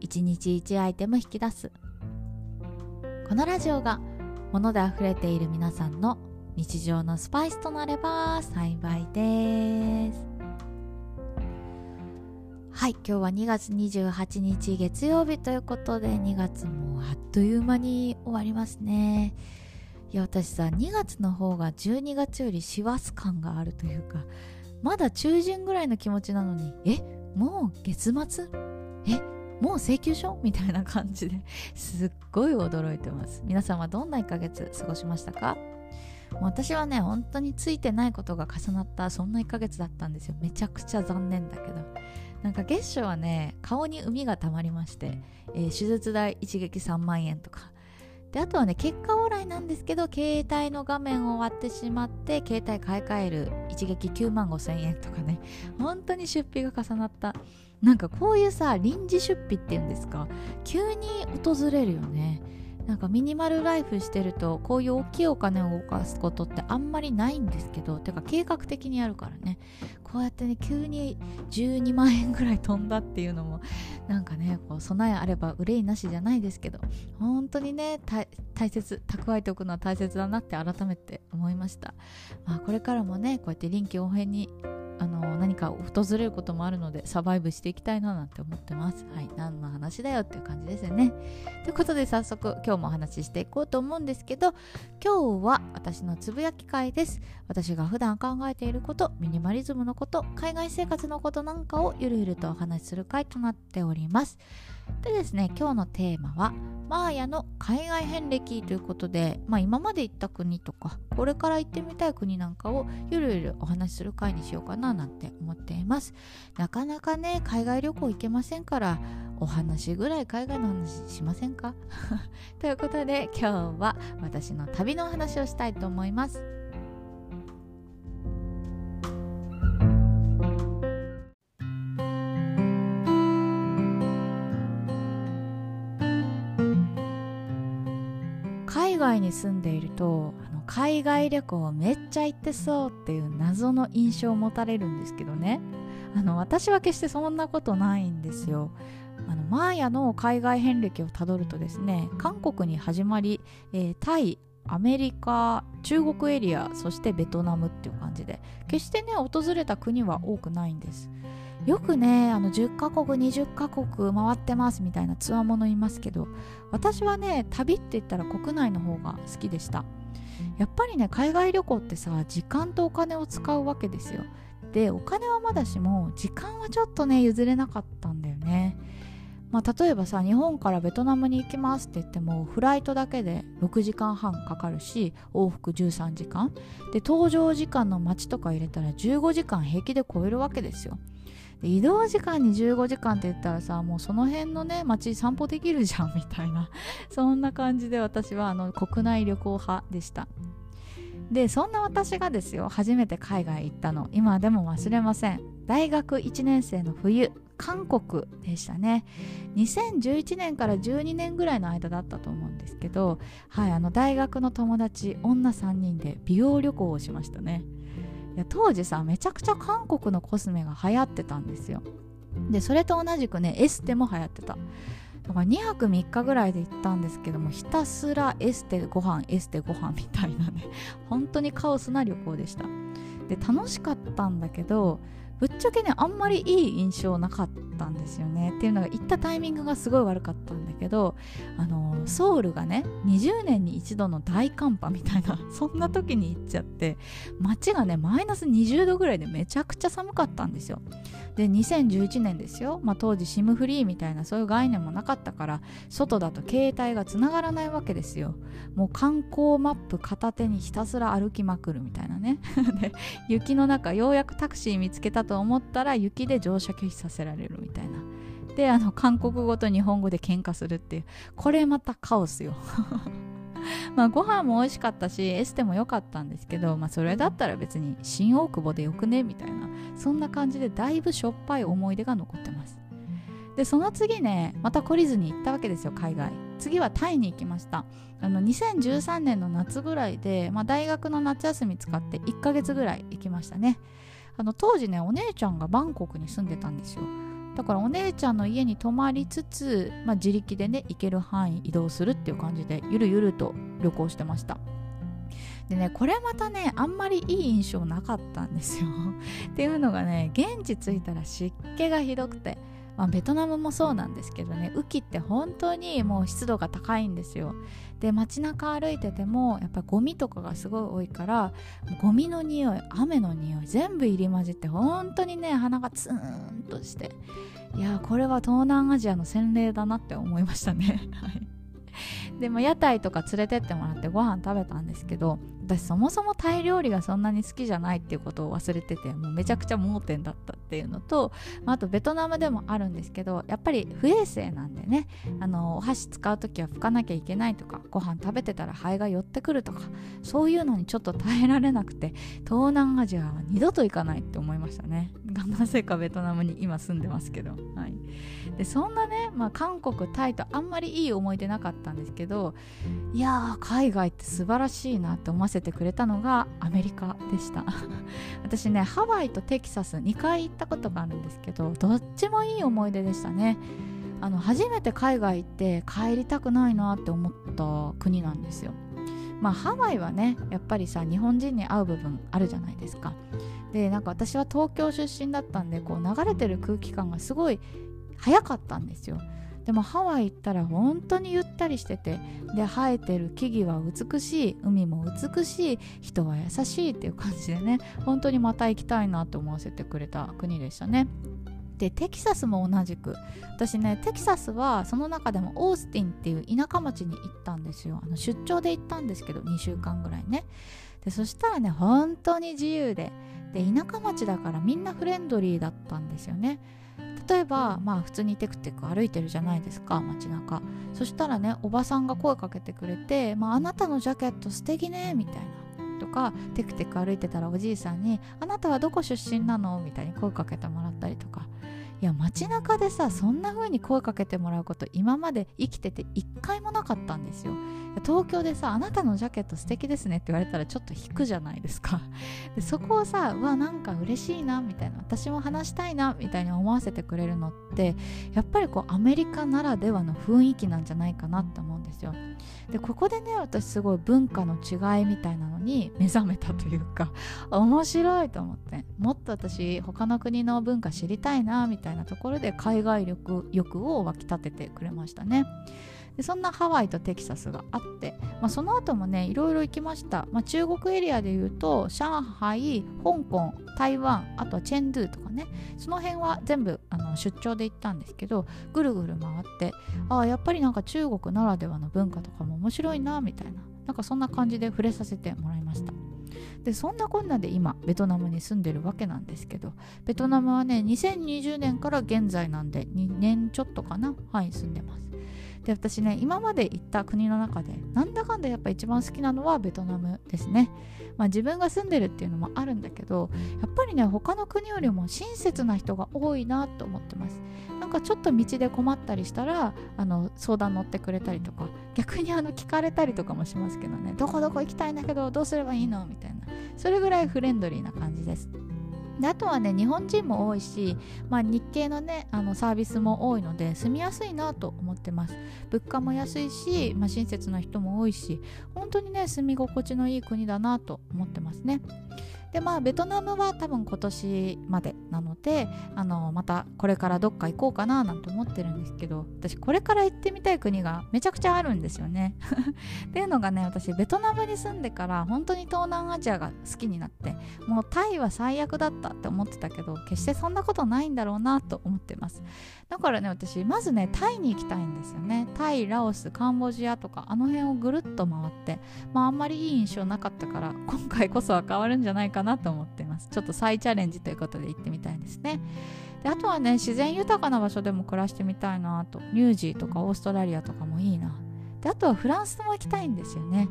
1日1アイテム引き出す。このラジオが物で溢れている皆さんの日常のスパイスとなれば幸いです。はい今日は2月28日月曜日ということで2月もあっという間に終わりますね。いや私さ2月の方が12月より師走感があるというかまだ中旬ぐらいの気持ちなのにえもう月末？えもう請求書？みたいな感じで。すっごい驚いてます。皆さんはどんな1ヶ月過ごしましたか？私はね本当についてないことが重なったそんな1ヶ月だったんですよ。めちゃくちゃ残念だけど。なんか月初はね顔に膿がたまりまして、えー、手術代一撃3万円とか。であとはね結果往来なんですけど携帯の画面を割ってしまって携帯買い替える一撃9万5千円とかね。本当に出費が重なった。なんかこういうさ臨時出費っていうんですか？急に訪れるよね。なんかミニマルライフしてるとこういう大きいお金を動かすことってあんまりないんですけどてか計画的にやるからね。こうやってね急に12万円ぐらい飛んだっていうのもなんかねこう備えあれば憂いなしじゃないですけど本当にね大切蓄えておくのは大切だなって改めて思いました、まあ、これからもねこうやって臨機応変にあの何か訪れることもあるのでサバイブしていきたいななんて思ってます。はい、何の話だよっていう感じですよね。ということで早速今日もお話ししていこうと思うんですけど今日は私のつぶやき会です。私が普段考えていることミニマリズムのこと海外生活のことなんかをゆるゆるとお話しする会となっております。でですね今日のテーマはマーヤの海外遍歴ということで、まあ、今まで行った国とかこれから行ってみたい国なんかをゆるゆるお話しする回にしようかななんて思っています。なかなかね海外旅行行けませんからお話ぐらい海外の話しませんか？ということで今日は私の旅のお話をしたいと思います。外に住んでいるとあの海外旅行めっちゃ行ってそうっていう謎の印象を持たれるんですけどね。あの私は決してそんなことないんですよ。あのマーヤの海外遍歴をたどるとですね韓国に始まり、えー、タイアメリカ中国エリアそしてベトナムっていう感じで決してね訪れた国は多くないんです。よくねあの10カ国20カ国回ってますみたいなつわものいますけど私はね旅って言ったら国内の方が好きでした。やっぱりね海外旅行ってさ時間とお金を使うわけですよ。でお金はまだしも時間はちょっとね譲れなかったんだよね。まあ、例えばさ日本からベトナムに行きますって言ってもフライトだけで6時間半かかるし往復13時間。で搭乗時間の待ちとか入れたら15時間平気で超えるわけですよ。移動時間に15時間って言ったらさもうその辺のね街散歩できるじゃんみたいな。そんな感じで私はあの国内旅行派でした。でそんな私がですよ初めて海外行ったの。今でも忘れません。大学1年生の冬。韓国でしたね。2011年から12年ぐらいの間だったと思うんですけどはいあの大学の友達女3人で美容旅行をしましたね。いや当時さめちゃくちゃ韓国のコスメが流行ってたんですよ。でそれと同じくねエステも流行ってた。だから2泊3日ぐらいで行ったんですけどもひたすらエステご飯エステご飯みたいなね本当にカオスな旅行でした。で楽しかったんだけどぶっちゃけねあんまりいい印象なかったんですよね。っていうのが行ったタイミングがすごい悪かったんけどあのソウルがね20年に一度の大寒波みたいな そんな時に行っちゃって街がねマイナス20度ぐらいでめちゃくちゃ寒かったんですよ。で2011年ですよ、まあ、当時 SIM フリーみたいなそういう概念もなかったから外だと携帯がつながらないわけですよ。もう観光マップ片手にひたすら歩きまくるみたいなね。で雪の中ようやくタクシー見つけたと思ったら雪で乗車拒否させられるみたいな。であの韓国語と日本語で喧嘩するっていうこれまたカオスよ。まあご飯も美味しかったしエステも良かったんですけど、まあ、それだったら別に新大久保でよくねみたいなそんな感じでだいぶしょっぱい思い出が残ってます。でその次ねまた懲りずに行ったわけですよ海外。次はタイに行きました。あの2013年の夏ぐらいで、まあ、大学の夏休み使って1ヶ月ぐらい行きましたね。あの当時ねお姉ちゃんがバンコクに住んでたんですよ。だからお姉ちゃんの家に泊まりつつ、まあ、自力でね行ける範囲移動するっていう感じでゆるゆると旅行してました。でねこれまたねあんまりいい印象なかったんですよ。っていうのがね現地着いたら湿気がひどくて。まあ、ベトナムもそうなんですけどね雨季って本当にもう湿度が高いんですよ。で街中歩いててもやっぱゴミとかがすごい多いからゴミの匂い雨の匂い全部入り混じって本当にね鼻がツーンとして。いやこれは東南アジアの洗礼だなって思いましたね。はい。でも屋台とか連れてってもらってご飯食べたんですけど私そもそもタイ料理がそんなに好きじゃないっていうことを忘れててもうめちゃくちゃ盲点だったっていうのと、まあ、あとベトナムでもあるんですけどやっぱり不衛生なんでねあのお箸使う時は拭かなきゃいけないとかご飯食べてたらハエが寄ってくるとかそういうのにちょっと耐えられなくて東南アジアは二度と行かないって思いましたね。なぜかベトナムに今住んでますけど、はい、でそんなね、まあ、韓国タイとあんまりいい思い出なかったんですけどいやー海外って素晴らしいなって思わせてくれたのがアメリカでした。私ねハワイとテキサス2回行ったことがあるんですけどどっちもいい思い出でしたね。あの初めて海外行って帰りたくないなって思った国なんですよ。まあハワイはねやっぱりさ日本人に合う部分あるじゃないですか。でなんか私は東京出身だったんでこう流れてる空気感がすごい早かったんですよ。でもハワイ行ったら本当にゆったりしててで生えてる木々は美しい海も美しい人は優しいっていう感じでね本当にまた行きたいなと思わせてくれた国でしたね。でテキサスも同じく。私ねテキサスはその中でもオースティンっていう田舎町に行ったんですよ。あの出張で行ったんですけど2週間ぐらいね。でそしたらね本当に自由で。で田舎町だからみんなフレンドリーだったんですよね。例えばまあ普通にテクテク歩いてるじゃないですか街中。そしたらねおばさんが声かけてくれて「まあ、あなたのジャケット素敵ね」みたいな。とかテクテク歩いてたらおじいさんに「あなたはどこ出身なの?」みたいに声かけてもらったりとかいや街中でさそんな風に声かけてもらうこと今まで生きてて一回もなかったんですよ。東京でさ「あなたのジャケット素敵ですね」って言われたらちょっと引くじゃないですか。でそこをさうわなんか嬉しいなみたいな私も話したいなみたいに思わせてくれるのってやっぱりこうアメリカならではの雰囲気なんじゃないかなって思ですよ。でここでね私すごい文化の違いみたいなのに目覚めたというか 面白いと思って。もっと私他の国の文化知りたいなみたいなところで海外力欲を湧き立ててくれましたね。でそんなハワイとテキサスがあって、まあ、その後もねいろいろ行きました、まあ、中国エリアでいうと上海香港台湾あとはチェンドゥとかねその辺は全部あの出張で行ったんですけどぐるぐる回ってああやっぱりなんか中国ならではの文化とかも面白いなみたいななんかそんな感じで触れさせてもらいました。でそんなこんなで今ベトナムに住んでるわけなんですけどベトナムはね2020年から現在なんで2年ちょっとかな？はい住んでます。で私ね今まで行った国の中でなんだかんだやっぱ一番好きなのはベトナムですね。まあ自分が住んでるっていうのもあるんだけどやっぱりね他の国よりも親切な人が多いなと思ってます。なんかちょっと道で困ったりしたらあの相談乗ってくれたりとか逆にあの聞かれたりとかもしますけどね。どこどこ行きたいんだけどどうすればいいの？みたいな。それぐらいフレンドリーな感じです。であとはね日本人も多いし、まあ、日系のねあのサービスも多いので住みやすいなと思ってます。物価も安いし、まあ、親切な人も多いし本当にね住み心地のいい国だなと思ってますね。でまあベトナムは多分今年までなのであのまたこれからどっか行こうかななんて思ってるんですけど私これから行ってみたい国がめちゃくちゃあるんですよね。っていうのがね私ベトナムに住んでから本当に東南アジアが好きになってもうタイは最悪だったって思ってたけど決してそんなことないんだろうなと思ってます。だからね私まずねタイに行きたいんですよね。タイラオスカンボジアとかあの辺をぐるっと回ってまああんまりいい印象なかったから今回こそは変わるんじゃないかかなと思ってます。ちょっと再チャレンジということで行ってみたいですね。であとはね自然豊かな場所でも暮らしてみたいなと。ニュージーとかオーストラリアとかもいいな。であとはフランスも行きたいんですよね。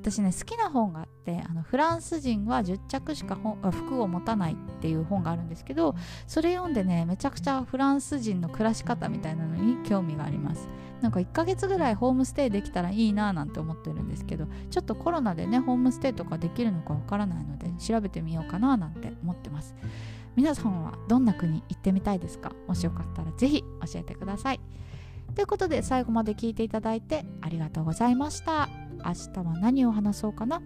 私ね好きな本があってあのフランス人は10着しか服を持たないっていう本があるんですけどそれ読んでねめちゃくちゃフランス人の暮らし方みたいなのに興味があります。なんか1ヶ月ぐらいホームステイできたらいいなぁなんて思ってるんですけどちょっとコロナでねホームステイとかできるのかわからないので調べてみようかなぁなんて思ってます。皆さんはどんな国行ってみたいですか？もしよかったら是非教えてください。ということで最後まで聞いていただいてありがとうございました。明日は何を話そうかな？